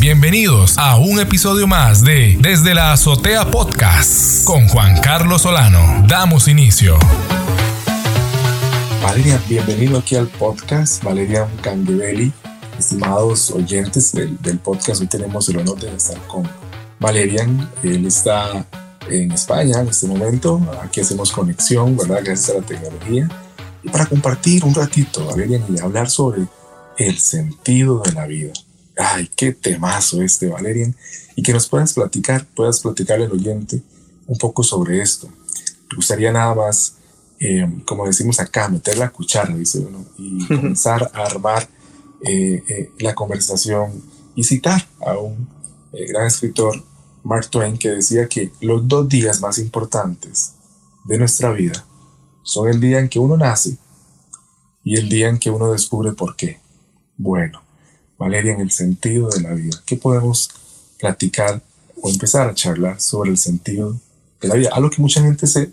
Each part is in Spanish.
Bienvenidos a un episodio más de Desde la Azotea Podcast con Juan Carlos Solano. Damos inicio. Valeria, bienvenido aquí al podcast. Valeria Candebelli, estimados oyentes del, podcast, hoy tenemos el honor de estar con Valerian. Él está en España en este momento. Aquí hacemos conexión, ¿verdad? Gracias a la tecnología. Y para compartir un ratito, Valerian, y hablar sobre el sentido de la vida. Ay, qué temazo este, Valerian. Y que nos puedas platicar, puedas platicarle al oyente un poco sobre esto. Me gustaría nada más, eh, como decimos acá, meter la cuchara, dice uno, y comenzar a armar eh, eh, la conversación y citar a un gran escritor, Mark Twain, que decía que los dos días más importantes de nuestra vida son el día en que uno nace y el día en que uno descubre por qué. Bueno, Valeria, en el sentido de la vida, ¿qué podemos platicar o empezar a charlar sobre el sentido de la vida? Algo que mucha gente se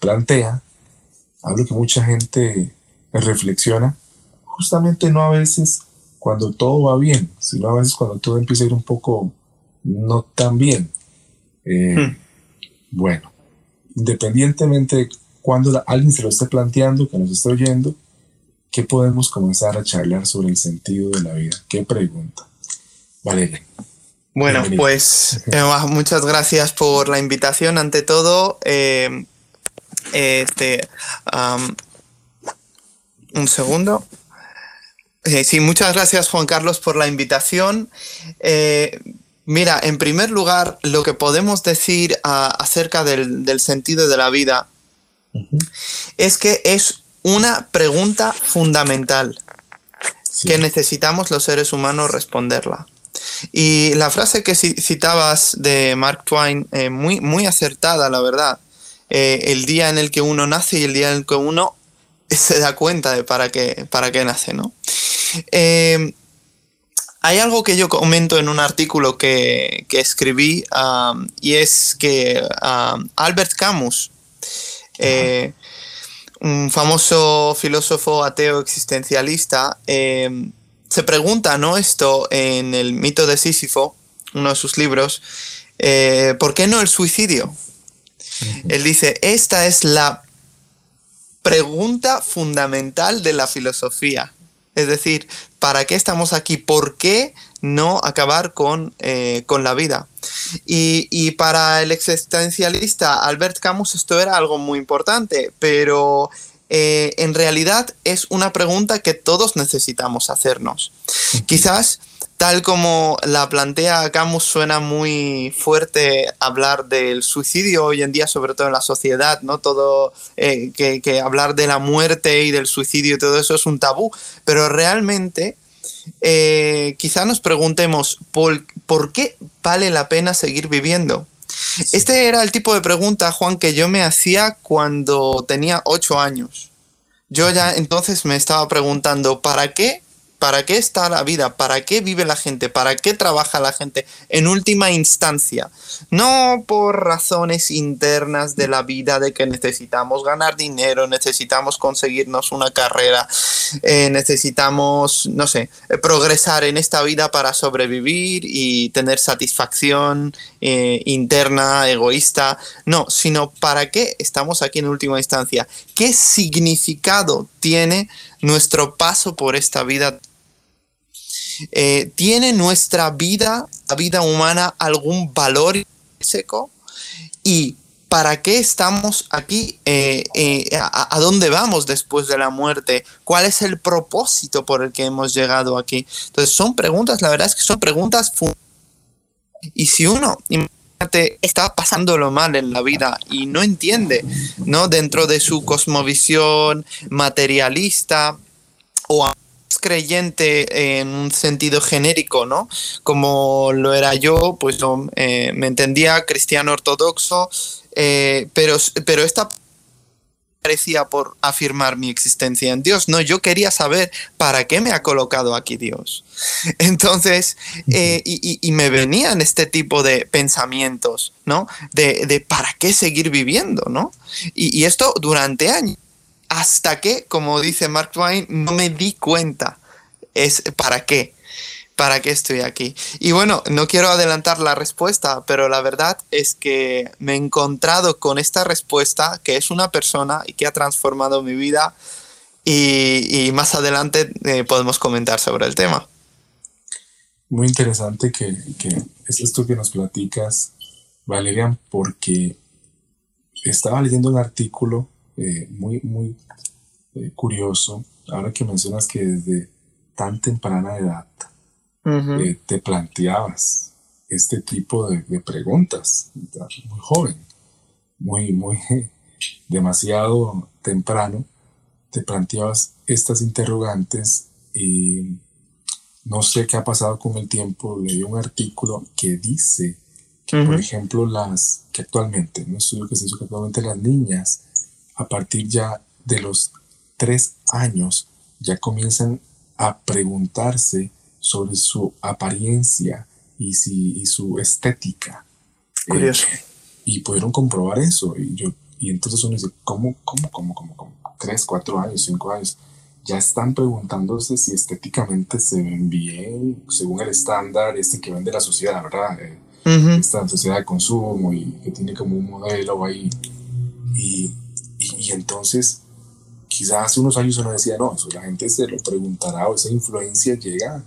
plantea, algo que mucha gente reflexiona, justamente no a veces cuando todo va bien, sino a veces cuando todo empieza a ir un poco no tan bien. Eh, hmm. Bueno, independientemente de cuando alguien se lo esté planteando, que nos esté oyendo, ¿qué podemos comenzar a charlar sobre el sentido de la vida? ¿Qué pregunta? Valeria. Bueno, pues eh, muchas gracias por la invitación. Ante todo, eh, este, un segundo. Eh, sí, muchas gracias Juan Carlos por la invitación. mira, en primer lugar, lo que podemos decir acerca del, sentido de la vida es que es una pregunta fundamental que necesitamos los seres humanos responderla. Y la frase que citabas de Mark Twain, eh, muy, muy acertada, la verdad. Eh, el día en el que uno nace y el día en el que uno se da cuenta de para qué, para qué nace, ¿no? Eh, hay algo que yo comento en un artículo que, escribí um, y es que um, Albert Camus, un famoso filósofo ateo existencialista, eh, se pregunta, ¿no? Esto en el mito de Sísifo, uno de sus libros, eh, ¿por qué no el suicidio? Él dice, esta es la pregunta fundamental de la filosofía. Es decir, ¿para qué estamos aquí? ¿Por qué no acabar con, eh, con la vida? Y, para el existencialista Albert Camus esto era algo muy importante, pero eh, en realidad es una pregunta que todos necesitamos hacernos. Quizás tal como la plantea Camus suena muy fuerte hablar del suicidio hoy en día, sobre todo en la sociedad, ¿no? Todo, eh, que, que, hablar de la muerte y del suicidio y todo eso es un tabú, pero realmente eh, quizá nos preguntemos ¿por, por qué vale la pena seguir viviendo. Este era el tipo de pregunta, Juan, que yo me hacía cuando tenía ocho años. Yo ya entonces me estaba preguntando, ¿para qué ¿Para qué está la vida? ¿Para qué vive la gente? ¿Para qué trabaja la gente? En última instancia, no por razones internas de la vida de que necesitamos ganar dinero, necesitamos conseguirnos una carrera, eh, necesitamos, no sé, progresar en esta vida para sobrevivir y tener satisfacción eh, interna, egoísta. No, sino para qué estamos aquí en última instancia. ¿Qué significado tiene nuestro paso por esta vida eh, ¿Tiene nuestra vida, la vida humana, algún valor seco? ¿Y para qué estamos aquí? Eh, eh, a, dónde vamos después de la muerte? ¿Cuál es el propósito por el que hemos llegado aquí? Entonces, son preguntas, la verdad es que son preguntas y si uno está pasándolo mal en la vida y no entiende, ¿no? Dentro de su cosmovisión materialista o creyente en un sentido genérico, ¿no? Como lo era yo, pues eh, me entendía cristiano ortodoxo, eh, pero, pero esta parecía por afirmar mi existencia en Dios. No, yo quería saber para qué me ha colocado aquí Dios. Entonces, eh, y, me venían este tipo de pensamientos, ¿no? De, para qué seguir viviendo, ¿no? Y, y, esto durante años hasta que, como dice Mark Twain, no me di cuenta es para qué. ¿para qué estoy aquí? Y bueno, no quiero adelantar la respuesta, pero la verdad es que me he encontrado con esta respuesta, que es una persona y que ha transformado mi vida, y, más adelante eh, podemos comentar sobre el tema. Muy interesante que, que es esto que nos platicas, Valerian, porque estaba leyendo un artículo eh, muy, muy eh, curioso, ahora que mencionas que desde tan temprana edad eh, te planteabas este tipo de, preguntas, muy joven, muy, muy demasiado temprano, te planteabas estas interrogantes y no sé qué ha pasado con el tiempo, leí un artículo que dice que, por ejemplo, las que actualmente, un estudio que se hizo que actualmente las niñas, a partir ya de los tres años, ya comienzan a preguntarse sobre su apariencia y, si, su estética. Curioso. Eh, y pudieron comprobar eso. Y, yo, y entonces uno dice, ¿cómo, cómo, cómo, cómo, cómo? Tres, cuatro años, cinco años. Ya están preguntándose si estéticamente se ven bien, según el estándar este que vende la sociedad, ¿verdad? Eh, esta sociedad de consumo y que tiene como un modelo ahí. Y, y, entonces quizás hace unos años uno decía, no, eso la gente se lo preguntará o esa influencia llega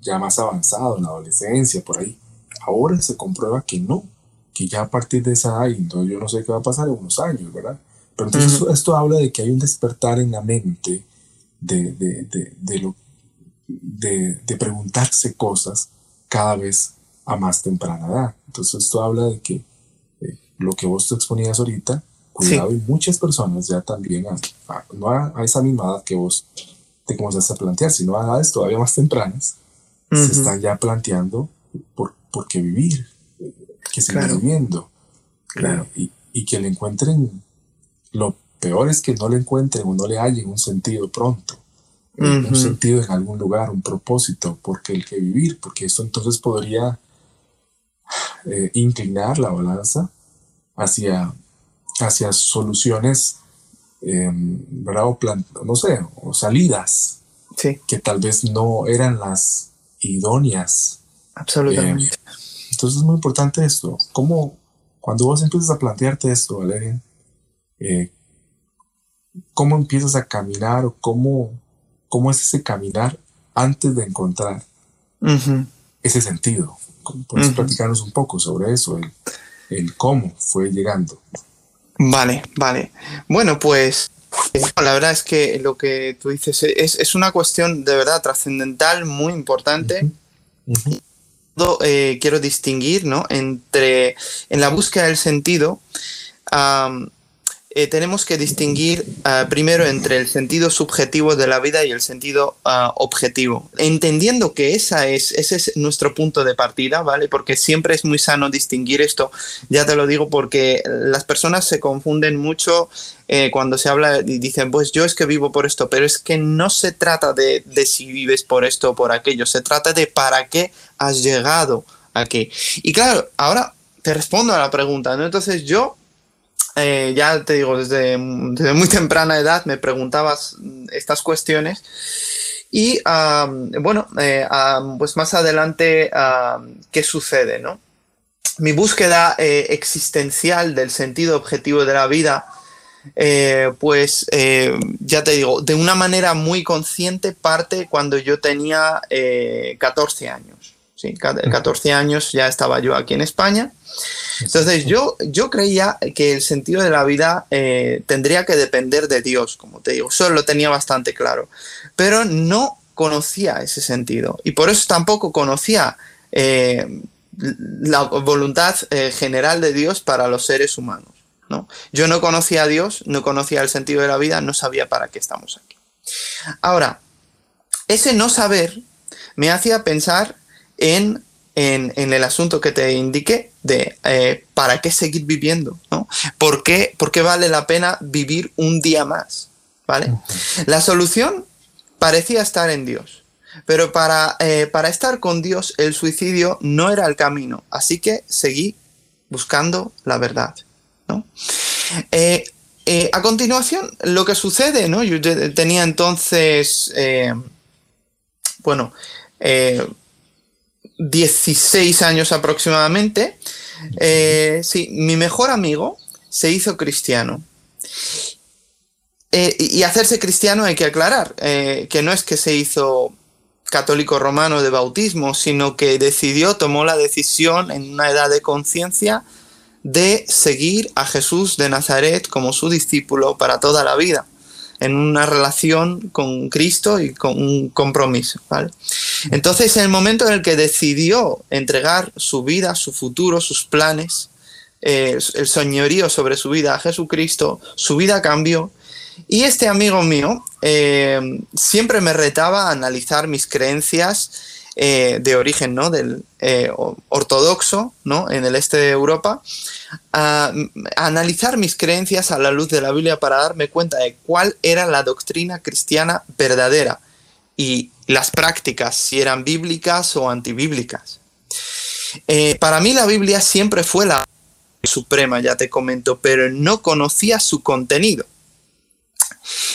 ya más avanzado en la adolescencia, por ahí. Ahora se comprueba que no, que ya a partir de esa edad, entonces yo no sé qué va a pasar en unos años, ¿verdad? Pero entonces esto, habla de que hay un despertar en la mente de, de, de, de lo, de, de, preguntarse cosas cada vez a más temprana edad. Entonces esto habla de que eh, lo que vos te exponías ahorita, cuidado, y muchas personas ya también, no a, esa misma edad que vos te comenzaste a plantear, sino a edades todavía más tempranas, se están ya planteando por, por qué vivir, que sigan viviendo. Claro. Y, y, que le encuentren, lo peor es que no le encuentren o no le hallen un sentido pronto, un sentido en algún lugar, un propósito, porque el que vivir, porque esto entonces podría eh, inclinar la balanza hacia, hacia soluciones, eh, ¿verdad? O no sé, o salidas que tal vez no eran las idóneas. Absolutamente. Eh, entonces es muy importante esto. ¿Cómo, cuando vos empiezas a plantearte esto, Valeria, eh, cómo empiezas a caminar o cómo, cómo es ese caminar antes de encontrar ese sentido? ¿Puedes platicarnos un poco sobre eso, el, cómo fue llegando? Vale, vale. Bueno, pues la verdad es que lo que tú dices es, una cuestión de verdad trascendental, muy importante. Eh, quiero distinguir ¿no? entre en la búsqueda del sentido. Eh, tenemos que distinguir ah, primero entre el sentido subjetivo de la vida y el sentido ah, objetivo, entendiendo que esa es, ese es nuestro punto de partida, ¿vale? Porque siempre es muy sano distinguir esto, ya te lo digo, porque las personas se confunden mucho eh, cuando se habla y dicen, pues yo es que vivo por esto, pero es que no se trata de, de si vives por esto o por aquello, se trata de para qué has llegado aquí. Y claro, ahora te respondo a la pregunta, ¿no? Entonces yo eh, ya te digo, desde, muy temprana edad me preguntabas estas cuestiones. Y bueno, eh, pues más adelante, ¿qué sucede? No? Mi búsqueda eh, existencial del sentido objetivo de la vida, pues ya te digo, de una manera muy consciente parte cuando yo tenía 14 años. ¿Sí? 14 años ya estaba yo aquí en España. Entonces yo, yo creía que el sentido de la vida eh, tendría que depender de Dios, como te digo, eso lo tenía bastante claro, pero no conocía ese sentido y por eso tampoco conocía eh, la voluntad eh, general de Dios para los seres humanos. ¿no? Yo no conocía a Dios, no conocía el sentido de la vida, no sabía para qué estamos aquí. Ahora, ese no saber me hacía pensar en en, el asunto que te indiqué de eh, para qué seguir viviendo, ¿no? ¿Por qué, vale la pena vivir un día más? ¿Vale? La solución parecía estar en Dios, pero para, eh, para estar con Dios el suicidio no era el camino, así que seguí buscando la verdad, ¿no? Eh, a continuación, lo que sucede, ¿no? Yo tenía entonces, bueno, 16 años aproximadamente, eh, sí, mi mejor amigo se hizo cristiano. Eh, y hacerse cristiano hay que aclarar, eh, que no es que se hizo católico romano de bautismo, sino que decidió, tomó la decisión en una edad de conciencia de seguir a Jesús de Nazaret como su discípulo para toda la vida, en una relación con Cristo y con un compromiso. Entonces, en el momento en el que decidió entregar su vida, su futuro, sus planes, eh, el señorío sobre su vida a Jesucristo, su vida cambió y este amigo mío eh, siempre me retaba a analizar mis creencias eh, de origen ¿no? del eh, ortodoxo ¿no? en el este de Europa, a, analizar mis creencias a la luz de la Biblia para darme cuenta de cuál era la doctrina cristiana verdadera y las prácticas, si eran bíblicas o antibíblicas. para mí la Biblia siempre fue la suprema, ya te comento, pero no conocía su contenido.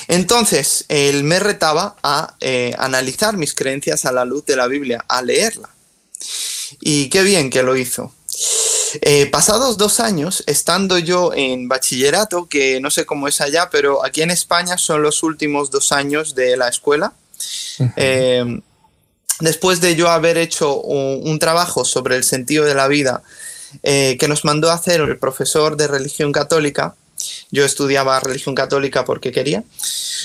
Entonces, él me retaba a eh, analizar mis creencias a la luz de la Biblia, a leerla. Y qué bien que lo hizo. Eh, pasados dos años, estando yo en bachillerato, que no sé cómo es allá, pero aquí en España son los últimos dos años de la escuela. Eh, después de yo haber hecho un, trabajo sobre el sentido de la vida que nos mandó a hacer el profesor de religión católica, yo estudiaba religión católica porque quería,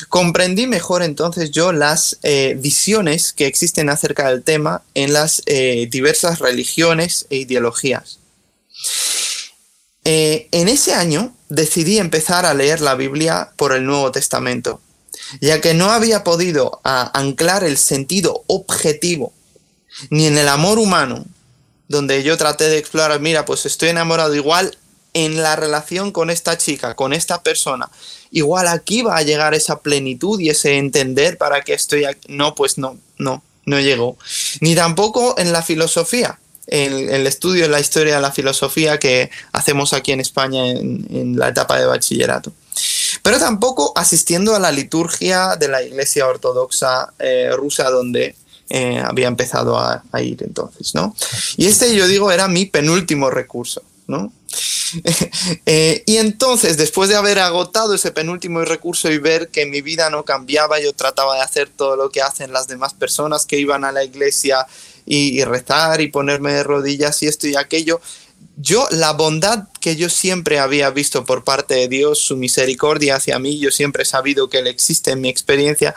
comprendí mejor entonces yo las eh, visiones que existen acerca del tema en las eh, diversas religiones e ideologías. Eh, en ese año decidí empezar a leer la Biblia por el Nuevo Testamento, ya que no había podido anclar el sentido objetivo ni en el amor humano, donde yo traté de explorar, mira, pues estoy enamorado igual en la relación con esta chica, con esta persona. Igual aquí va a llegar esa plenitud y ese entender para que estoy aquí. No, pues no, no, no llegó. Ni tampoco en la filosofía, en el estudio de la historia de la filosofía que hacemos aquí en España en, la etapa de bachillerato. Pero tampoco asistiendo a la liturgia de la Iglesia Ortodoxa eh, rusa donde eh, había empezado a, a, ir entonces, ¿no? Y este, yo digo, era mi penúltimo recurso, ¿no? Eh, y entonces, después de haber agotado ese penúltimo recurso y ver que mi vida no cambiaba, yo trataba de hacer todo lo que hacen las demás personas que iban a la iglesia y, rezar y ponerme de rodillas y esto y aquello. Yo, la bondad que yo siempre había visto por parte de Dios, su misericordia hacia mí, yo siempre he sabido que Él existe en mi experiencia,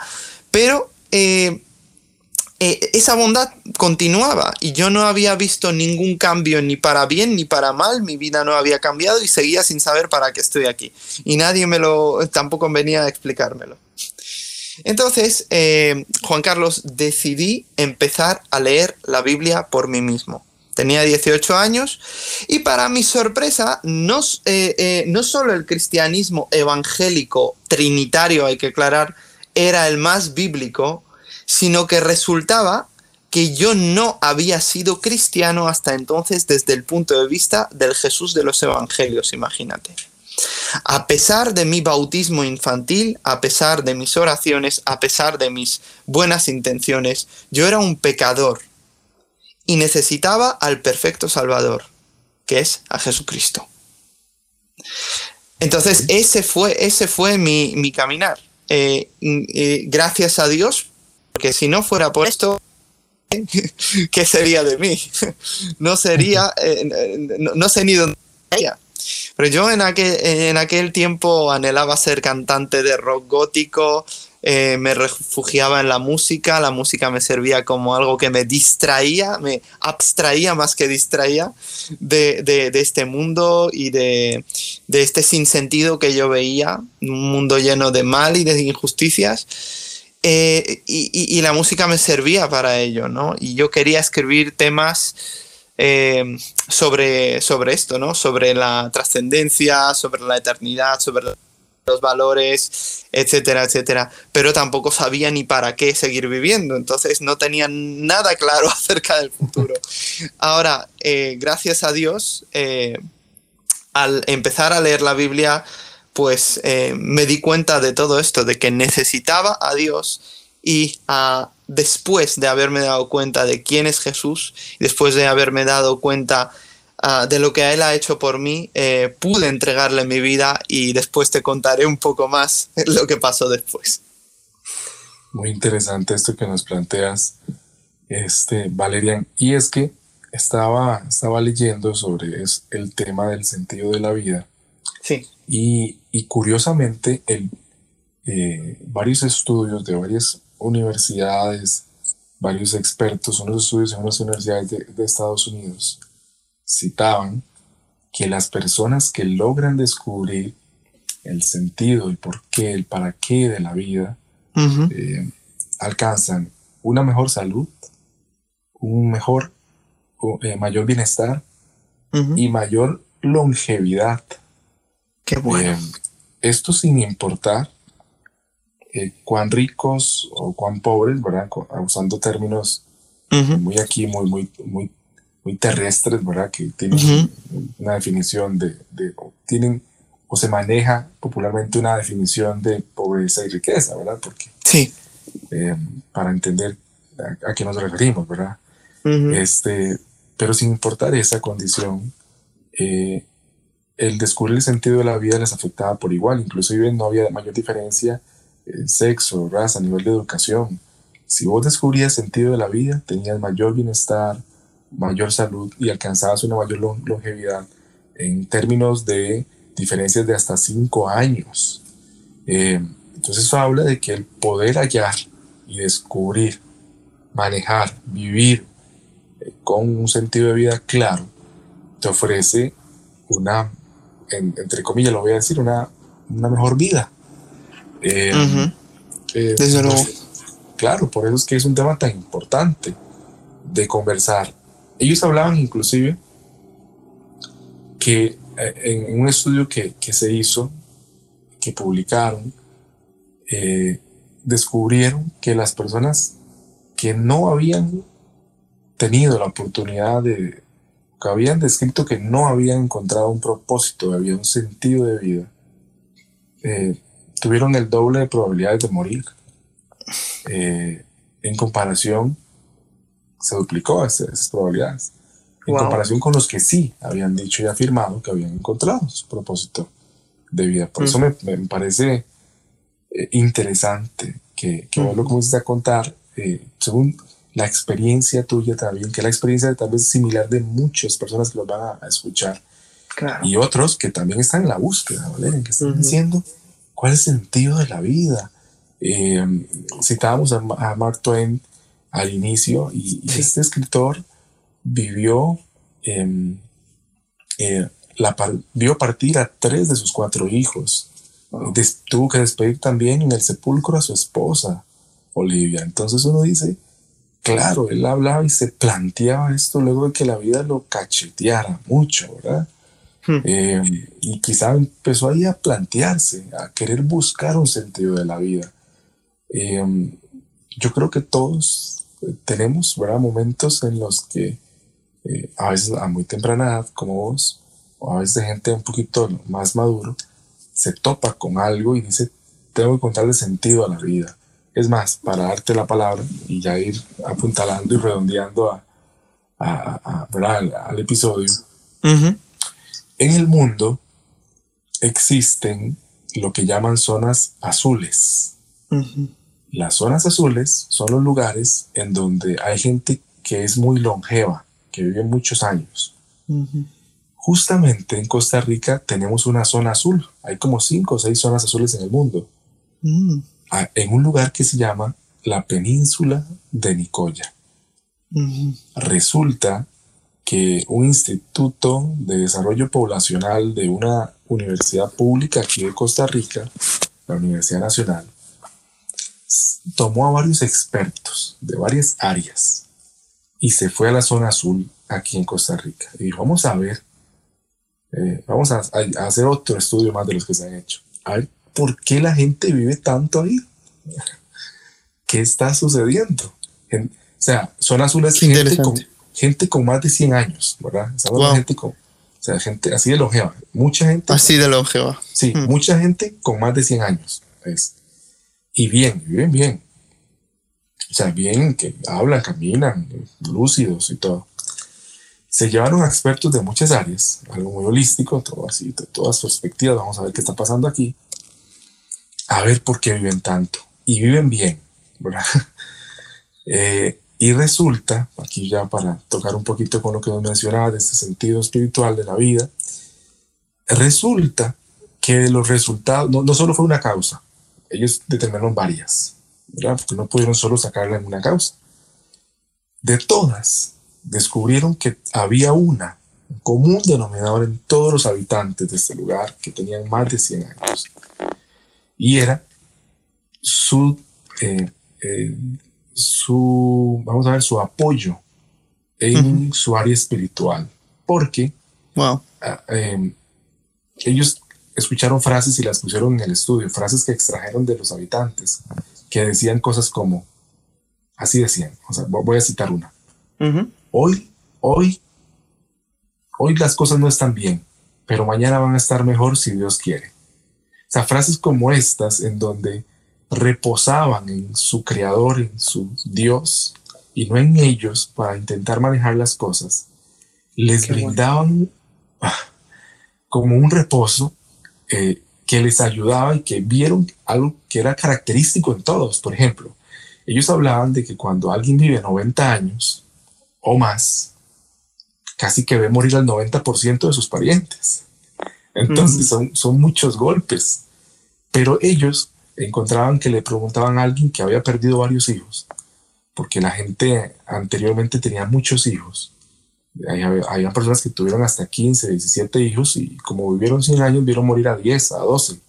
pero eh, eh, esa bondad continuaba y yo no había visto ningún cambio ni para bien ni para mal, mi vida no había cambiado y seguía sin saber para qué estoy aquí. Y nadie me lo, tampoco venía a explicármelo. Entonces, eh, Juan Carlos, decidí empezar a leer la Biblia por mí mismo. Tenía 18 años y para mi sorpresa, no, eh, no solo el cristianismo evangélico trinitario, hay que aclarar, era el más bíblico, sino que resultaba que yo no había sido cristiano hasta entonces desde el punto de vista del Jesús de los Evangelios, imagínate. A pesar de mi bautismo infantil, a pesar de mis oraciones, a pesar de mis buenas intenciones, yo era un pecador y necesitaba al perfecto Salvador, que es a Jesucristo. Entonces, ese fue, ese fue mi, caminar. Eh, eh, gracias a Dios porque si no fuera por esto, ¿qué sería de mí? No sería, eh, no, sé ni dónde sería. Pero yo en aquel, en aquel tiempo anhelaba ser cantante de rock gótico, eh, me refugiaba en la música, la música me servía como algo que me distraía, me abstraía más que distraía de, de, este mundo y de, de este sinsentido que yo veía, un mundo lleno de mal y de injusticias. Eh, y, la música me servía para ello, ¿no? Y yo quería escribir temas eh, sobre, sobre esto, ¿no? Sobre la trascendencia, sobre la eternidad, sobre los valores, etcétera, etcétera. Pero tampoco sabía ni para qué seguir viviendo, entonces no tenía nada claro acerca del futuro. Ahora, eh, gracias a Dios, al empezar a leer la Biblia, pues eh, me di cuenta de todo esto, de que necesitaba a Dios y a después de haberme dado cuenta de quién es Jesús, después de haberme dado cuenta ah, de lo que Él ha hecho por mí, eh, pude entregarle mi vida y después te contaré un poco más lo que pasó después. Muy interesante esto que nos planteas, este, Valerian. Y es que estaba, estaba leyendo sobre el tema del sentido de la vida. Sí. Y, y curiosamente, el, eh, varios estudios de varias universidades, varios expertos, unos estudios en unas universidades de, de Estados Unidos, citaban que las personas que logran descubrir el sentido, el por qué, el para qué de la vida, eh, alcanzan una mejor salud, un mejor, eh, mayor bienestar y mayor longevidad. Qué bueno. Eh, esto sin importar cuán ricos o cuán pobres, ¿verdad? Usando términos muy aquí, muy, muy, muy, muy terrestres, ¿verdad? Que tienen una definición de, de, tienen o se maneja popularmente una definición de pobreza y riqueza, ¿verdad? Porque sí. Eh, para entender a, qué nos referimos, ¿verdad? este, pero sin importar esa condición, eh, el descubrir el sentido de la vida les afectaba por igual, inclusive no había mayor diferencia en sexo, raza, nivel de educación. Si vos descubrías el sentido de la vida, tenías mayor bienestar, mayor salud y alcanzabas una mayor longevidad en términos de diferencias de hasta cinco años. Eh, entonces eso habla de que el poder hallar y descubrir, manejar, vivir eh, con un sentido de vida claro, te ofrece una, entre comillas lo voy a decir, una, una mejor vida. Eh, Desde luego. Claro, por eso es que es un tema tan importante de conversar. Ellos hablaban inclusive que en un estudio que, que se hizo, que publicaron, eh, descubrieron que las personas que no habían tenido la oportunidad de, habían descrito que no habían encontrado un propósito, había un sentido de vida, eh, tuvieron el doble de probabilidades de morir. Eh, en comparación, se duplicó esas probabilidades. En comparación con los que sí habían dicho y afirmado que habían encontrado su propósito de vida. Por eso me, parece eh, interesante que, que vos lo comiences a contar eh, según la experiencia tuya también, que es la experiencia tal vez similar de muchas personas que los van a, escuchar. Y otros que también están en la búsqueda, ¿vale? Que están diciendo cuál es el sentido de la vida. Eh, citábamos a, Mark Twain al inicio y, y este escritor vivió, eh, eh, la vio partir a tres de sus cuatro hijos. tuvo que despedir también en el sepulcro a su esposa, Olivia. Entonces uno dice, claro, él hablaba y se planteaba esto luego de que la vida lo cacheteara mucho, ¿verdad? Hmm. Eh, y quizá empezó ahí a plantearse, a querer buscar un sentido de la vida. yo creo que todos tenemos ¿verdad? momentos en los que eh, a veces a muy temprana edad, como vos, o a veces gente un poquito más maduro, se topa con algo y dice, tengo que contarle sentido a la vida. Es más, para darte la palabra y ya ir apuntalando y redondeando a, a, al, episodio, en el mundo existen lo que llaman zonas azules. Las zonas azules son los lugares en donde hay gente que es muy longeva, que viven muchos años. Justamente en Costa Rica tenemos una zona azul. Hay como cinco o seis zonas azules en el mundo. Mm. En un lugar que se llama la península de Nicoya. Resulta que un instituto de desarrollo poblacional de una universidad pública aquí de Costa Rica, la Universidad Nacional, tomó a varios expertos de varias áreas y se fue a la zona azul aquí en Costa Rica. Y dijo, vamos a ver, eh, vamos a, hacer otro estudio más de los que se han hecho. A ver, ¿por qué la gente vive tanto ahí? ¿Qué está sucediendo? o sea, zona azul es gente con, gente con, más de 100 años, ¿verdad? gente con, o sea, gente así de longeva. Mucha gente. Así de longeva. Sí, mm. mucha gente con más de 100 años. Y bien, viven bien. O sea, bien, que hablan, caminan, lúcidos y todo. Se llevaron expertos de muchas áreas, algo muy holístico, todo así, de todas perspectivas, vamos a ver qué está pasando aquí, a ver por qué viven tanto. Y viven bien. Eh, y resulta, aquí ya para tocar un poquito con lo que nos mencionaba de este sentido espiritual de la vida, resulta que los resultados, no, no solo fue una causa, ellos determinaron varias, ¿verdad? Porque no pudieron solo sacarla en una causa. De todas, descubrieron que había una, un común denominador en todos los habitantes de este lugar que tenían más de 100 años. Y era su eh, eh, su, vamos a ver, su apoyo en su área espiritual. Porque wow. Ah, em, ellos escucharon frases y las pusieron en el estudio, frases que extrajeron de los habitantes, que decían cosas como, así decían, o sea, voy a citar una. Hoy, hoy, hoy las cosas no están bien, pero mañana van a estar mejor si Dios quiere. O sea, frases como estas en donde reposaban en su creador, en su Dios, y no en ellos para intentar manejar las cosas, les brindaban ah, como un reposo eh, que les ayudaba y que vieron algo que era característico en todos. Por ejemplo, ellos hablaban de que cuando alguien vive 90 años o más, casi que ve morir al 90% de sus parientes. Entonces son, son muchos golpes. Pero ellos encontraban que le preguntaban a alguien que había perdido varios hijos, porque la gente anteriormente tenía muchos hijos. Había, personas que tuvieron hasta 15, 17 hijos y como vivieron 100 años, vieron morir a 10, a 12.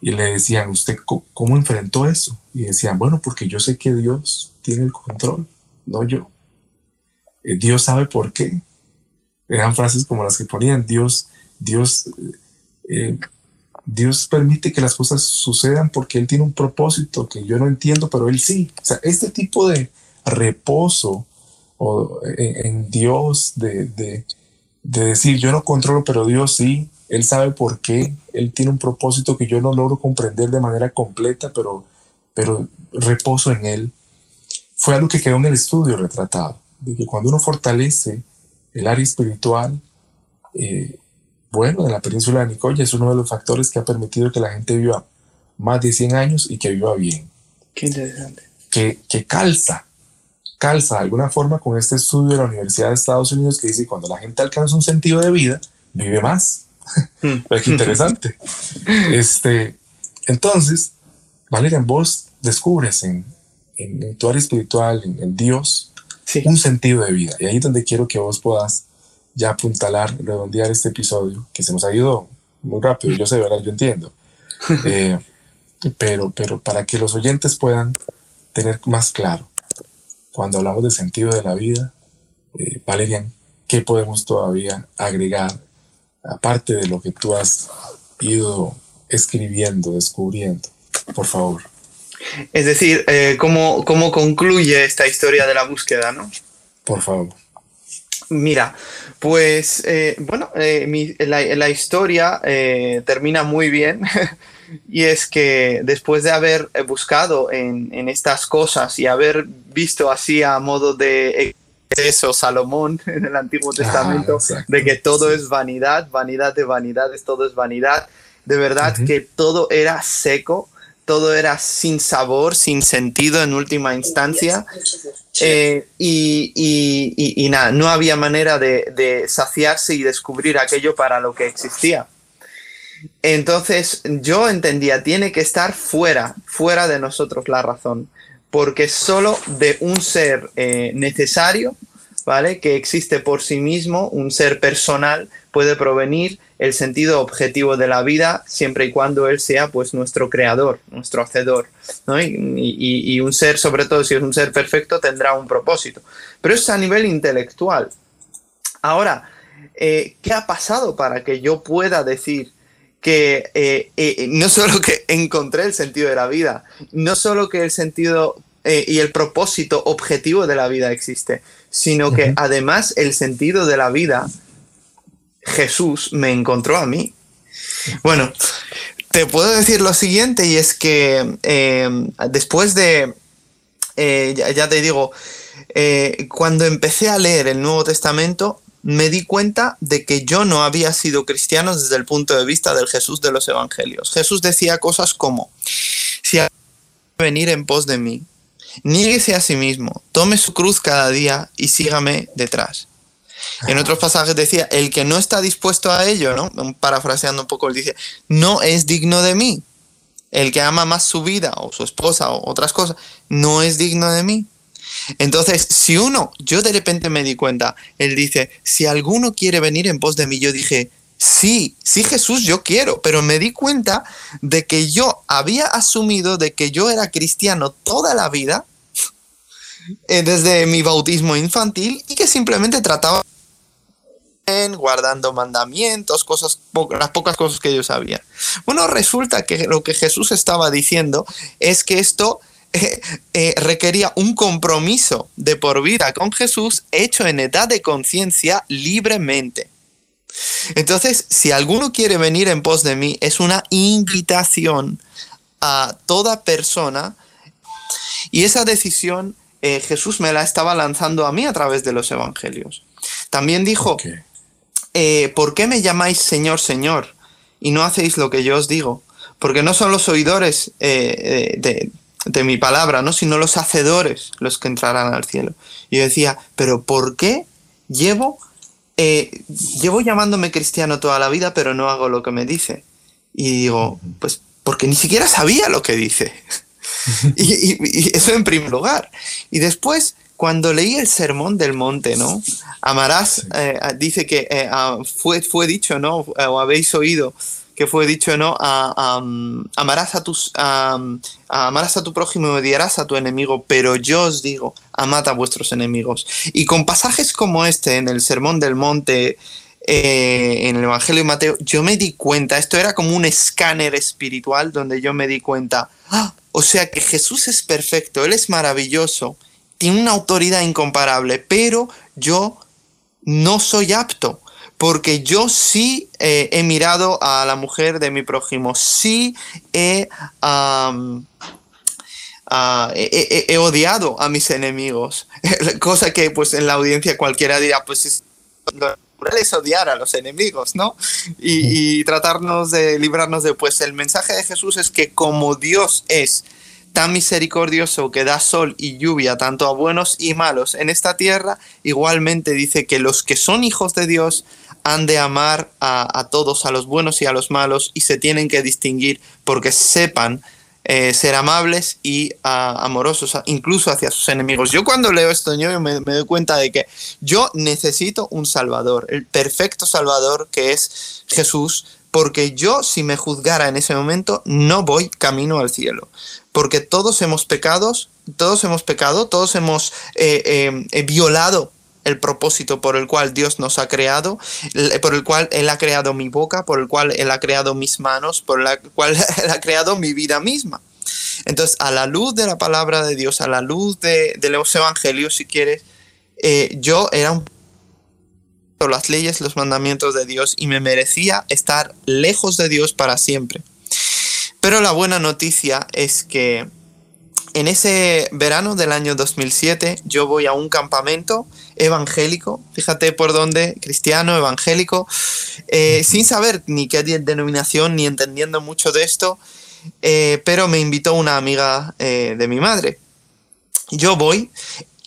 Y le decían, ¿usted cómo enfrentó eso? Y decían, bueno, porque yo sé que Dios tiene el control, no yo. Eh, Dios sabe por qué. Eran frases como las que ponían, Dios, Dios eh, Dios permite que las cosas sucedan porque Él tiene un propósito que yo no entiendo, pero Él sí. O sea, este tipo de reposo o en, Dios, de, de, decir yo no controlo, pero Dios sí, Él sabe por qué, Él tiene un propósito que yo no logro comprender de manera completa, pero, pero reposo en Él. Fue algo que quedó en el estudio retratado, de que cuando uno fortalece el área espiritual, eh, bueno en la península de Nicoya. Es uno de los factores que ha permitido que la gente viva más de 100 años y que viva bien. Qué interesante. Que, que calza, calza de alguna forma con este estudio de la Universidad de Estados Unidos que dice que cuando la gente alcanza un sentido de vida, vive más. Mm. Qué interesante. este, entonces, Valeria, vos descubres en, en, tu área espiritual, en, Dios, un sentido de vida. Y ahí es donde quiero que vos puedas ya apuntalar, redondear este episodio, que se nos ha ido muy rápido, yo sé, ¿verdad? Yo entiendo. Eh, pero, pero para que los oyentes puedan tener más claro, cuando hablamos de sentido de la vida, eh, Valerian, ¿qué podemos todavía agregar, aparte de lo que tú has ido escribiendo, descubriendo? Por favor. Es decir, eh, ¿cómo, ¿cómo concluye esta historia de la búsqueda, no? Por favor. Mira, pues eh, bueno, eh, la, historia eh, termina muy bien. Y es que después de haber buscado en, estas cosas y haber visto así a modo de eso Salomón en el Antiguo ah, Testamento, de que todo es vanidad, vanidad de vanidades, todo es vanidad, de verdad que todo era seco, todo era sin sabor, sin sentido en última instancia. Eh, y, nada, no había manera de, saciarse y descubrir aquello para lo que existía. Entonces yo entendía, tiene que estar fuera, fuera de nosotros la razón, porque solo de un ser eh, necesario, ¿vale? Que existe por sí mismo, un ser personal, puede provenir el sentido objetivo de la vida siempre y cuando él sea pues nuestro creador, nuestro hacedor. Y, un ser, sobre todo si es un ser perfecto, tendrá un propósito. Pero es a nivel intelectual. Ahora, eh, ¿qué ha pasado para que yo pueda decir que eh, eh, no solo que encontré el sentido de la vida, no solo que el sentido y el propósito objetivo de la vida existe, sino que además el sentido de la vida Jesús me encontró a mí. Bueno, te puedo decir lo siguiente y es que eh, después de eh, ya, te digo, eh, cuando empecé a leer el Nuevo Testamento, me di cuenta de que yo no había sido cristiano desde el punto de vista del Jesús de los Evangelios. Jesús decía cosas como, si venir en pos de mí, niéguese a sí mismo, tome su cruz cada día y sígame detrás. En otros pasajes decía, el que no está dispuesto a ello, ¿no? Parafraseando un poco, él dice, no es digno de mí. El que ama más su vida o su esposa o otras cosas, no es digno de mí. Entonces, si uno, yo de repente me di cuenta, él dice, si alguno quiere venir en pos de mí, yo dije, sí, sí Jesús, yo quiero, pero me di cuenta de que yo había asumido de que yo era cristiano toda la vida, eh, desde mi bautismo infantil, y que simplemente trataba guardando mandamientos, cosas, las pocas cosas que yo sabía. Bueno, resulta que lo que Jesús estaba diciendo es que esto eh, eh, requería un compromiso de por vida con Jesús hecho en edad de conciencia libremente. Entonces, si alguno quiere venir en pos de mí, es una invitación a toda persona y esa decisión eh, Jesús me la estaba lanzando a mí a través de los evangelios. También dijo, eh, ¿por qué me llamáis Señor, Señor? Y no hacéis lo que yo os digo. Porque no son los oidores eh, de, de, mi palabra, ¿no? sino los hacedores los que entrarán al cielo. Y yo decía, ¿pero por qué llevo, eh, llevo llamándome cristiano toda la vida, pero no hago lo que me dice? Y digo, pues porque ni siquiera sabía lo que dice. y, eso en primer lugar. Y después cuando leí el sermón del monte, ¿no? Amarás, eh, dice que eh, fue, fue dicho, ¿no? O habéis oído que fue dicho, ¿no? amarás, a tus, amarás a tu prójimo y odiarás a tu enemigo, pero yo os digo, amad a vuestros enemigos. Y con pasajes como este en el Sermón del Monte, eh, en el Evangelio de Mateo, yo me di cuenta, esto era como un escáner espiritual donde yo me di cuenta, ¡ah! o sea que Jesús es perfecto, Él es maravilloso, tiene una autoridad incomparable, pero yo no soy apto, porque yo sí eh, he mirado a la mujer de mi prójimo, sí he, he, odiado a mis enemigos, cosa que pues en la audiencia cualquiera dirá, pues es, es odiar a los enemigos, ¿no? Y, y tratarnos de librarnos de, pues el mensaje de Jesús es que como Dios es tan misericordioso que da sol y lluvia tanto a buenos y malos en esta tierra, igualmente dice que los que son hijos de Dios han de amar a, todos, a los buenos y a los malos, y se tienen que distinguir porque sepan eh, ser amables y amorosos, incluso hacia sus enemigos. Yo cuando leo esto, yo me, doy cuenta de que yo necesito un Salvador, el perfecto Salvador que es Jesús, porque yo si me juzgara en ese momento no voy camino al cielo porque todos hemos pecado, todos hemos pecado, todos hemos eh, eh, eh, violado el propósito por el cual Dios nos ha creado, por el cual Él ha creado mi boca, por el cual Él ha creado mis manos, por el cual Él ha creado mi vida misma. Entonces, a la luz de la palabra de Dios, a la luz de, los evangelios, si quieres, yo era un las leyes, los mandamientos de Dios y me merecía estar lejos de Dios para siempre. Pero la buena noticia es que en ese verano del año 2007 yo voy a un campamento evangélico, fíjate por dónde, cristiano, evangélico, eh, sin saber ni qué denominación ni entendiendo mucho de esto, eh, pero me invitó una amiga eh, de mi madre. Yo voy,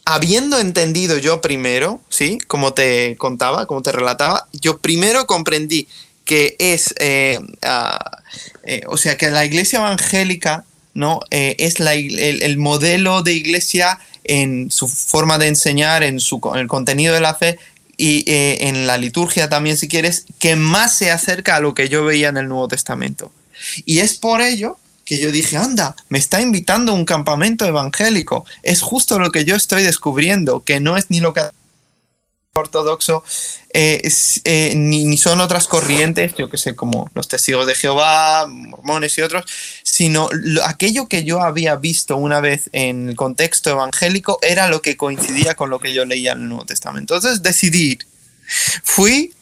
habiendo entendido yo primero, ¿sí? Como te contaba, como te relataba, yo primero comprendí que es, eh, ah, eh, o sea, que la iglesia evangélica, ¿no? Eh, es la, el, modelo de iglesia en su forma de enseñar, en, su, el contenido de la fe y en la liturgia también, si quieres, que más se acerca a lo que yo veía en el Nuevo Testamento. Y es por ello que yo dije, anda, me está invitando a un campamento evangélico. Es justo lo que yo estoy descubriendo, que no es ni lo que ortodoxo, eh, eh, ni, son otras corrientes, yo que sé, como los testigos de Jehová, mormones y otros, sino aquello que yo había visto una vez en el contexto evangélico era lo que coincidía con lo que yo leía en el Nuevo Testamento. Entonces decidí Fui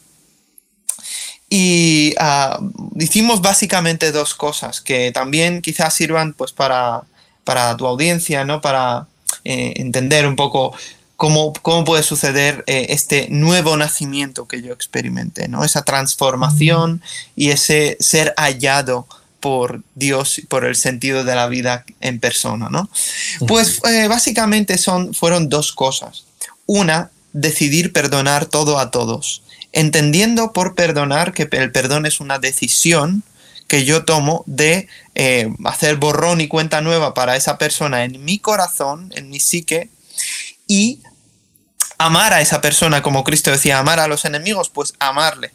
y ah, hicimos básicamente dos cosas que también quizás sirvan pues para, para tu audiencia, ¿no? Para eh, entender un poco cómo, cómo puede suceder eh, este nuevo nacimiento que yo experimenté, ¿no? Esa transformación y ese ser hallado por Dios, por el sentido de la vida en persona, ¿no? Pues eh, básicamente son, fueron dos cosas. Una, decidir perdonar todo a todos, entendiendo por perdonar que el perdón es una decisión que yo tomo de eh, hacer borrón y cuenta nueva para esa persona en mi corazón, en mi psique, y amar a esa persona, como Cristo decía, amar a los enemigos, pues amarle.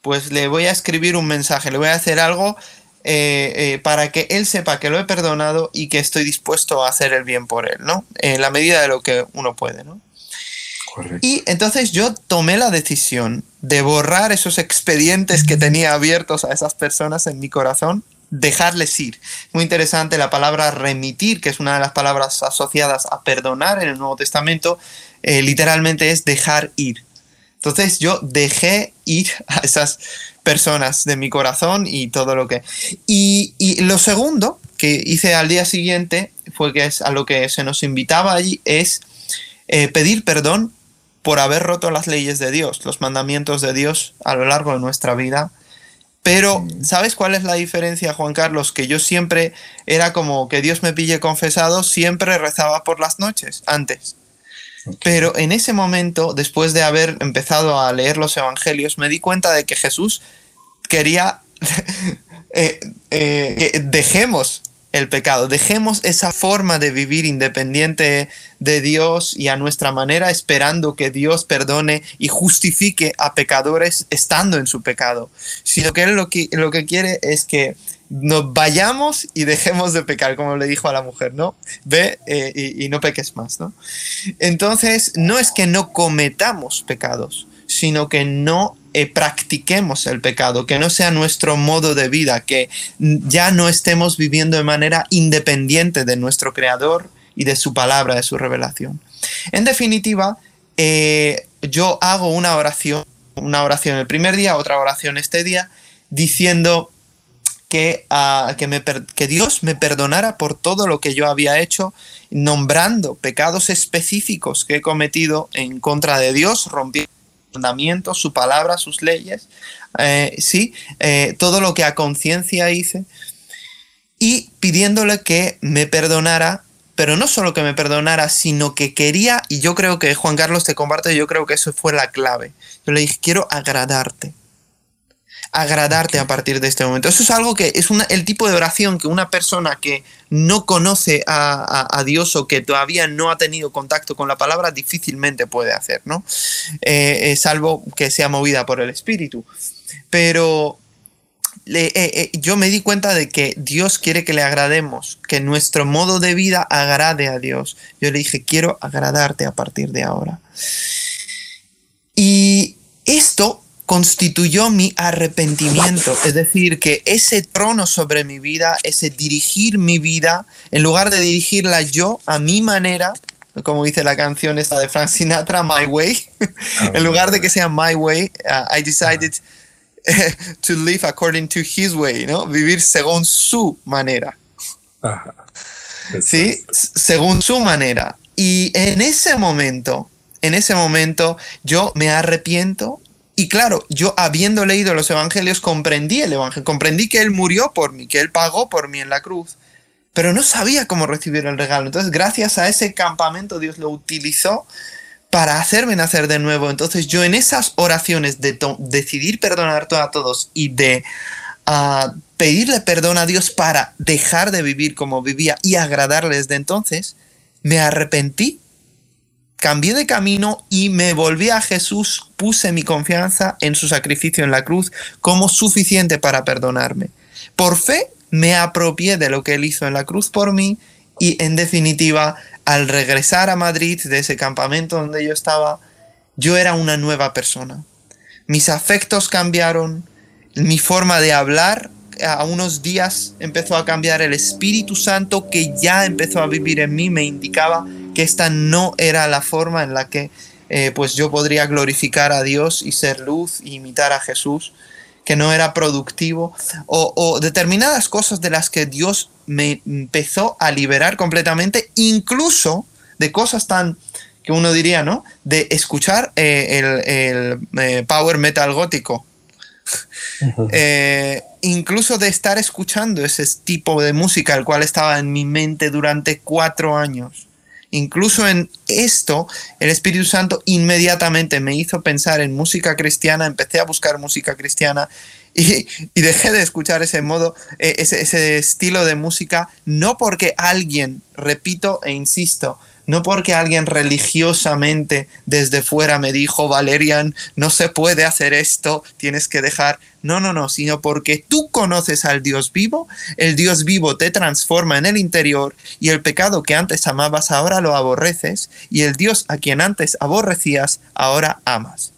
Pues le voy a escribir un mensaje, le voy a hacer algo eh, eh, para que él sepa que lo he perdonado y que estoy dispuesto a hacer el bien por él, ¿no? En la medida de lo que uno puede, ¿no? Y entonces yo tomé la decisión de borrar esos expedientes que tenía abiertos a esas personas en mi corazón, dejarles ir. Muy interesante la palabra remitir, que es una de las palabras asociadas a perdonar en el Nuevo Testamento, eh, literalmente es dejar ir. Entonces yo dejé ir a esas personas de mi corazón y todo lo que... Y, lo segundo que hice al día siguiente fue que es a lo que se nos invitaba allí, es eh, pedir perdón por haber roto las leyes de Dios, los mandamientos de Dios a lo largo de nuestra vida. Pero, ¿sabes cuál es la diferencia, Juan Carlos? Que yo siempre era como que Dios me pille confesado, siempre rezaba por las noches, antes. Pero en ese momento, después de haber empezado a leer los evangelios, me di cuenta de que Jesús quería eh, eh, que dejemos el pecado, dejemos esa forma de vivir independiente de Dios y a nuestra manera, esperando que Dios perdone y justifique a pecadores estando en su pecado. Sino que Él lo que, lo que quiere es que nos vayamos y dejemos de pecar, como le dijo a la mujer, ¿no? Ve eh, y, no peques más, ¿no? Entonces, no es que no cometamos pecados, sino que no eh, practiquemos el pecado, que no sea nuestro modo de vida, que ya no estemos viviendo de manera independiente de nuestro Creador y de su palabra, de su revelación. En definitiva, eh, yo hago una oración, una oración el primer día, otra oración este día, diciendo que, ah, que, que, Dios me perdonara por todo lo que yo había hecho, nombrando pecados específicos que he cometido en contra de Dios, rompiendo mandamientos, su palabra, sus leyes, eh, sí, eh, todo lo que a conciencia hice, y pidiéndole que me perdonara, pero no solo que me perdonara, sino que quería, y yo creo que Juan Carlos te comparte, yo creo que eso fue la clave. Yo le dije, quiero agradarte agradarte a partir de este momento. Eso es algo que es el tipo de oración que una persona que no conoce a, Dios o que todavía no ha tenido contacto con la palabra difícilmente puede hacer, ¿no? Eh, salvo que sea movida por el Espíritu. Pero eh, eh, yo me di cuenta de que Dios quiere que le agrademos, que nuestro modo de vida agrade a Dios. Yo le dije, quiero agradarte a partir de ahora. Y esto constituyó mi arrepentimiento. Es decir, que ese trono sobre mi vida, ese dirigir mi vida, en lugar de dirigirla yo a mi manera, como dice la canción esta de Frank Sinatra, My Way, ah, en lugar de que sea My Way, uh, I decided to live according to His way, ¿no? Vivir según su manera. Sí, según su manera. Y en ese momento, en ese momento, yo me arrepiento y claro, yo habiendo leído los evangelios comprendí el evangelio, comprendí que Él murió por mí, que Él pagó por mí en la cruz, pero no sabía cómo recibir el regalo. Entonces, gracias a ese campamento, Dios lo utilizó para hacerme nacer de nuevo. Entonces, yo en esas oraciones de decidir perdonar a todos y de ah, pedirle perdón a Dios para dejar de vivir como vivía y agradarle desde entonces, me arrepentí cambié de camino y me volví a Jesús, puse mi confianza en su sacrificio en la cruz como suficiente para perdonarme. Por fe me apropié de lo que él hizo en la cruz por mí y en definitiva, al regresar a Madrid de ese campamento donde yo estaba, yo era una nueva persona. Mis afectos cambiaron, mi forma de hablar a unos días empezó a cambiar el Espíritu Santo que ya empezó a vivir en mí, me indicaba que esta no era la forma en la que eh, pues yo podría glorificar a Dios y ser luz e imitar a Jesús, que no era productivo, o, o determinadas cosas de las que Dios me empezó a liberar completamente, incluso de cosas tan que uno diría, ¿no? De escuchar eh, el, eh, power metal gótico. Eh, incluso de estar escuchando ese tipo de música, el cual estaba en mi mente durante cuatro años. Incluso en esto, el Espíritu Santo inmediatamente me hizo pensar en música cristiana, empecé a buscar música cristiana y, dejé de escuchar ese modo, e, ese, ese estilo de música, no porque alguien, repito e insisto, no porque alguien religiosamente desde fuera me dijo, Valerian, no se puede hacer esto, tienes que dejar. No, no, no, sino porque tú conoces al Dios vivo, el Dios vivo te transforma en el interior y el pecado que antes amabas ahora lo aborreces y el Dios a quien antes aborrecías ahora amas.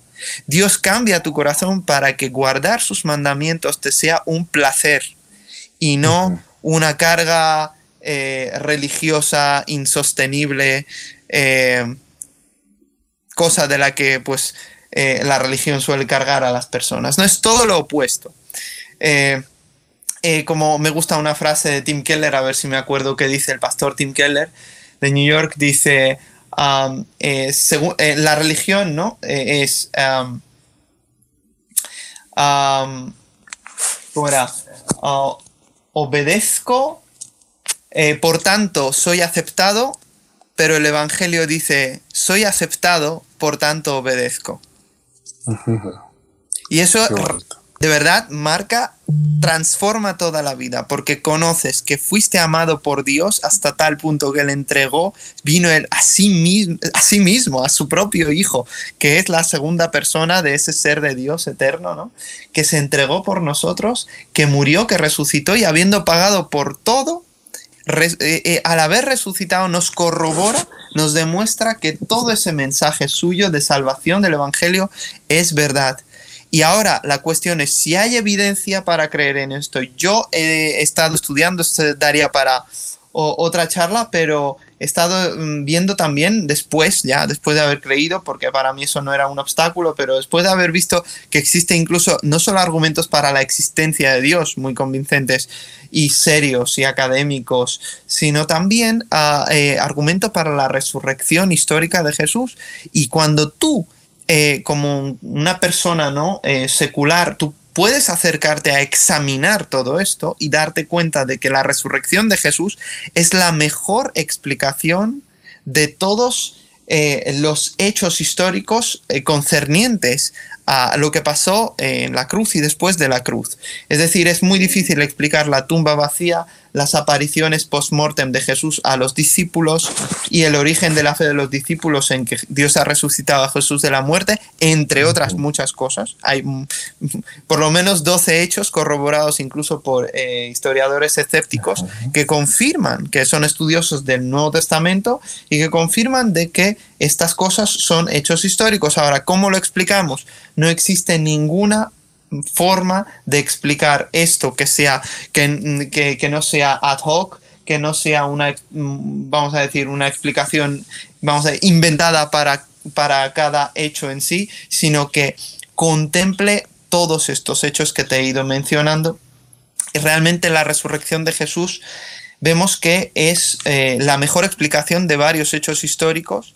Dios cambia tu corazón para que guardar sus mandamientos te sea un placer y no una carga eh, religiosa, insostenible, eh, cosa de la que pues eh, la religión suele cargar a las personas. No es todo lo opuesto. como me gusta una frase de Tim Keller, a ver si me acuerdo qué dice el pastor Tim Keller de New York, dice, um, la religión ¿no? es... Um, um, ¿Cómo era? Obedezco eh, por tanto, soy aceptado, pero el Evangelio dice, soy aceptado, por tanto obedezco. Y eso de verdad marca, transforma toda la vida, porque conoces que fuiste amado por Dios hasta tal punto que le entregó, vino él a sí, mismo, a sí mismo, a su propio Hijo, que es la segunda persona de ese ser de Dios eterno, ¿no? que se entregó por nosotros, que murió, que resucitó y habiendo pagado por todo, eh, eh, al haber resucitado nos corrobora, nos demuestra que todo ese mensaje suyo de salvación del Evangelio es verdad. Y ahora la cuestión es si hay evidencia para creer en esto. Yo he estado estudiando, esto daría para otra charla, pero he estado mm, viendo también después, ya después de haber creído, porque para mí eso no era un obstáculo, pero después de haber visto que existe incluso no solo argumentos para la existencia de Dios muy convincentes y serios y académicos, sino también ah, eh, argumentos para la resurrección histórica de Jesús. Y cuando tú, eh, como una persona no eh, secular, tú puedes acercarte a examinar todo esto y darte cuenta de que la resurrección de Jesús es la mejor explicación de todos eh, los hechos históricos eh, concernientes a lo que pasó en la cruz y después de la cruz. Es decir, es muy difícil explicar la tumba vacía, las apariciones post-mortem de Jesús a los discípulos y el origen de la fe de los discípulos en que Dios ha resucitado a Jesús de la muerte, entre otras muchas cosas. Hay por lo menos 12 hechos corroborados incluso por eh, historiadores escépticos que confirman, que son estudiosos del Nuevo Testamento y que confirman de que estas cosas son hechos históricos. Ahora, ¿cómo lo explicamos? No existe ninguna forma de explicar esto que sea que, que, no sea ad hoc que no sea una vamos a decir una explicación vamos a inventada para para cada hecho en sí sino que contemple todos estos hechos que te he ido mencionando. Y realmente la resurrección de Jesús vemos que es eh, la mejor explicación de varios hechos históricos.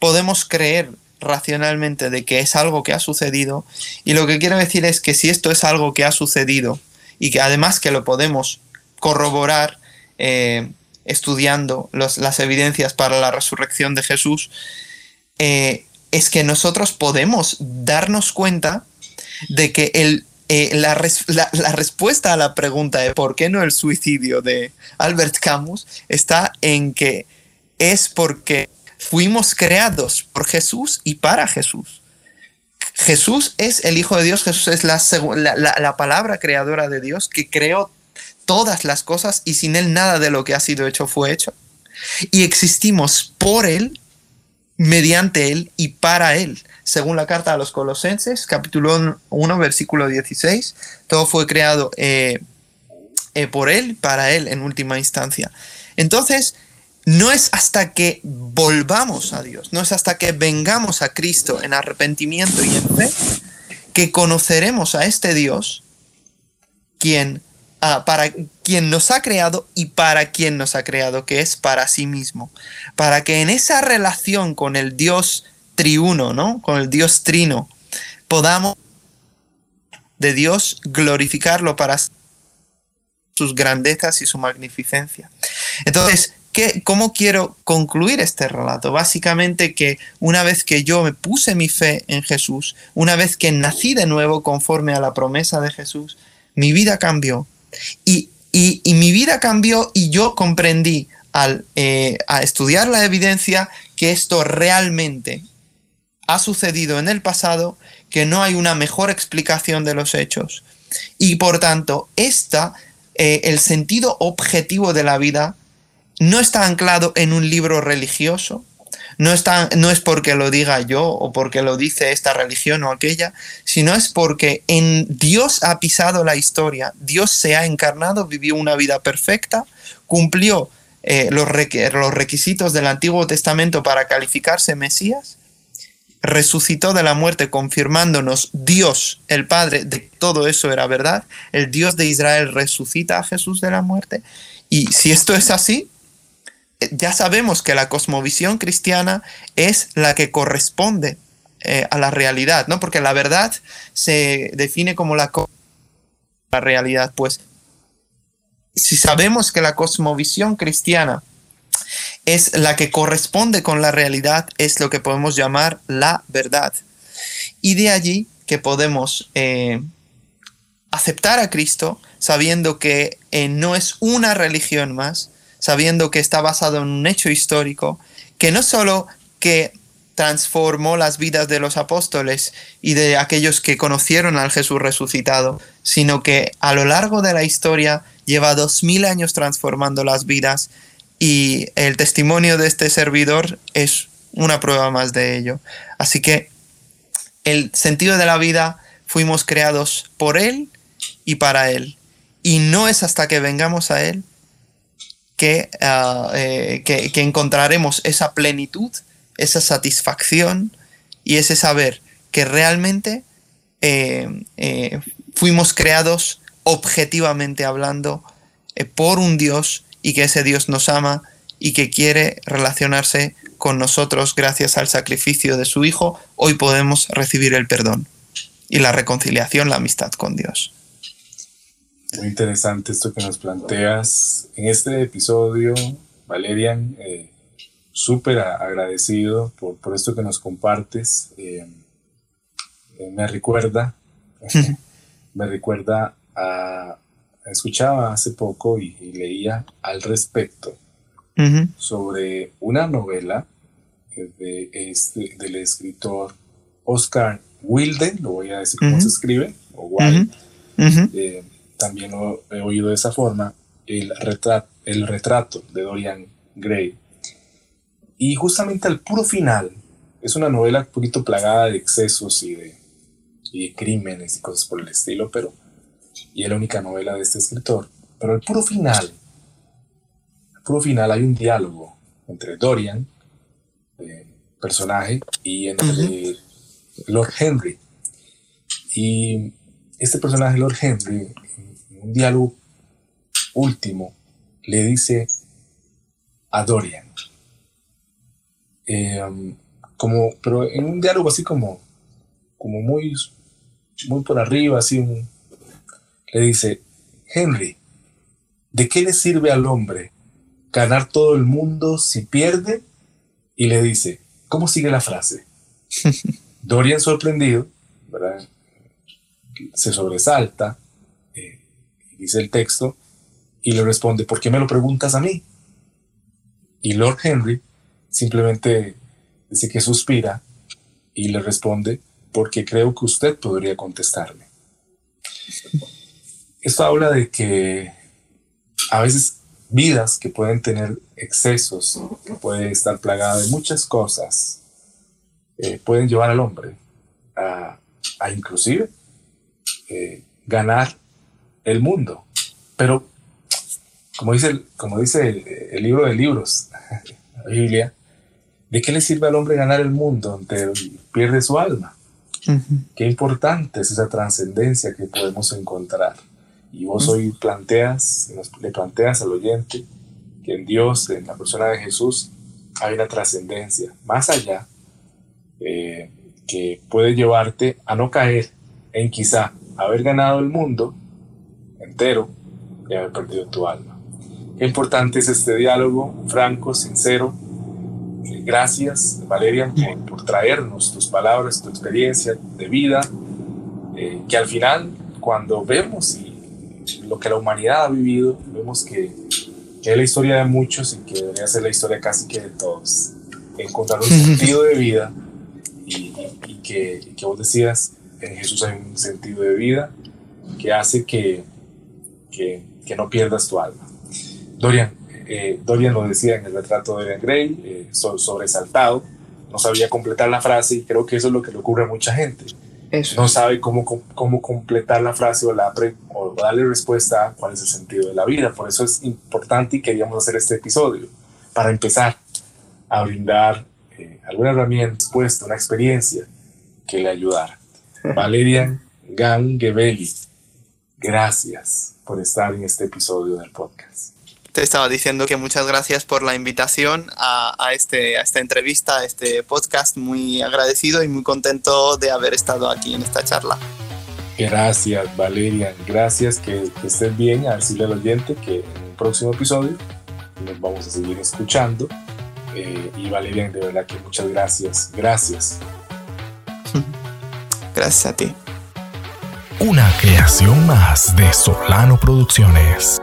Podemos creer racionalmente de que es algo que ha sucedido. Y lo que quiero decir es que si esto es algo que ha sucedido y que además que lo podemos corroborar eh, estudiando las evidencias para la resurrección de Jesús, eh, es que nosotros podemos darnos cuenta de que el, eh, la, la, respuesta a la pregunta de por qué no el suicidio de Albert Camus está en que es porque fuimos creados por Jesús y para Jesús. Jesús es el Hijo de Dios, Jesús es la, la, palabra creadora de Dios que creó todas las cosas y sin Él nada de lo que ha sido hecho fue hecho. Y existimos por Él, mediante Él y para Él. Según la carta a los Colosenses, capítulo 1, versículo 16, todo fue creado eh, eh, por Él, para Él en última instancia. Entonces, no es hasta que volvamos a Dios, no es hasta que vengamos a Cristo en arrepentimiento y en fe, que conoceremos a este Dios, quien ah, para quien nos ha creado y para quien nos ha creado, que es para sí mismo. Para que en esa relación con el Dios triuno, ¿no? Con el Dios trino, podamos de Dios glorificarlo para sus grandezas y su magnificencia. Entonces, ¿qué, ¿cómo quiero concluir este relato? Básicamente que una vez que yo me puse mi fe en Jesús, una vez que nací de nuevo conforme a la promesa de Jesús, mi vida cambió. Y, mi vida cambió y yo comprendí al eh, estudiar la evidencia que esto realmente ha sucedido en el pasado, que no hay una mejor explicación de los hechos. Y por tanto, esta eh, el sentido objetivo de la vida no está anclado en un libro religioso, no, está, no es porque lo diga yo o porque lo dice esta religión o aquella, sino es porque en Dios ha pisado la historia, Dios se ha encarnado, vivió una vida perfecta, cumplió eh, los, los requisitos del Antiguo Testamento para calificarse Mesías resucitó de la muerte confirmándonos Dios, el Padre, de todo eso era verdad. El Dios de Israel resucita a Jesús de la muerte. Y si esto es así, ya sabemos que la cosmovisión cristiana es la que corresponde eh, a la realidad, ¿no? Porque la verdad se define como la, la realidad. Pues si sabemos que la cosmovisión cristiana es la que corresponde con la realidad, es lo que podemos llamar la verdad. Y de allí que podemos eh, aceptar a Cristo sabiendo que eh, no es una religión más, sabiendo que está basado en un hecho histórico, que no solo que transformó las vidas de los apóstoles y de aquellos que conocieron al Jesús resucitado, sino que a lo largo de la historia lleva dos mil años transformando las vidas y el testimonio de este servidor es una prueba más de ello. Así que el sentido de la vida fuimos creados por Él y para Él. Y no es hasta que vengamos a Él que, ah, eh, que, encontraremos esa plenitud, esa satisfacción y ese saber que realmente eh, eh, fuimos creados objetivamente hablando por un Dios y que ese Dios nos ama y que quiere relacionarse con nosotros gracias al sacrificio de su Hijo, hoy podemos recibir el perdón y la reconciliación, la amistad con Dios. Muy interesante esto que nos planteas. En este episodio, Valerian, eh, súper agradecido por, por, esto que nos compartes. Eh, eh, me recuerda, me recuerda a, escuchaba hace poco y, leía al respecto sobre una novela de este, del escritor Oscar Wilde, lo voy a decir cómo se escribe, o Wilde. Eh, también lo he oído de esa forma, el retrato, el retrato de Dorian Gray. Y justamente al puro final, es una novela un poquito plagada de excesos y de, y de crímenes y cosas por el estilo, pero y es la única novela de este escritor. Pero el puro final, el puro final hay un diálogo entre Dorian, eh, personaje, y entre Lord Henry. Y este personaje, Lord Henry, en un diálogo último, le dice a Dorian, em, como, pero en un diálogo así como, como muy, muy por arriba, así un, le dice, Henry, ¿de qué le sirve al hombre ganar todo el mundo si pierde? Y le dice, ¿cómo sigue la frase? Dorian sorprendido, ¿verdad? se sobresalta, eh, dice el texto, y le responde, ¿por qué me lo preguntas a mí? Y Lord Henry simplemente dice que suspira y le responde, porque creo que usted podría contestarme. Esto habla de que a veces vidas que pueden tener excesos, que pueden estar plagadas de muchas cosas, eh, pueden llevar al hombre a, inclusive eh, ganar el mundo. Pero, como dice, el, como dice el, libro de libros, la Biblia, ¿de qué le sirve al hombre ganar el mundo donde pierde su alma? Qué importante es esa trascendencia que podemos encontrar y vos hoy planteas, le planteas al oyente que en Dios, en la persona de Jesús, hay una trascendencia más allá eh, que puede llevarte a no caer en quizá haber ganado el mundo entero y haber perdido tu alma. Qué importante es este diálogo franco, sincero. Gracias, Valeria, por, traernos tus palabras, tu experiencia de vida, eh, que al final, cuando vemos lo que la humanidad ha vivido, vemos que, que, es la historia de muchos y que debería ser la historia casi que de todos. Encontrar un sentido de vida y, que, que, vos decías, en Jesús hay un sentido de vida que hace que, que, que no pierdas tu alma. Dorian, eh, Dorian lo decía en el retrato de Dorian Gray, eh, sobresaltado, no sabía completar la frase y creo que eso es lo que le ocurre a mucha gente. No sabe cómo, cómo completar la frase o, la o darle respuesta a cuál es el sentido de la vida. Por eso es importante y queríamos hacer este episodio, para empezar a brindar eh, alguna herramienta, respuesta, una experiencia que le ayudara. Valerian Gangebeli, gracias por estar en este episodio del podcast te estaba diciendo que muchas gracias por la invitación a, este, a esta entrevista, a este podcast. Muy agradecido y muy contento de haber estado aquí en esta charla. Gracias, Valeria. Gracias, que, que estén bien. A decirle al oyente que en un próximo episodio nos vamos a seguir escuchando. Eh, y Valeria, de verdad que muchas gracias. Gracias. Gracias a ti. Una creación más de Solano Producciones.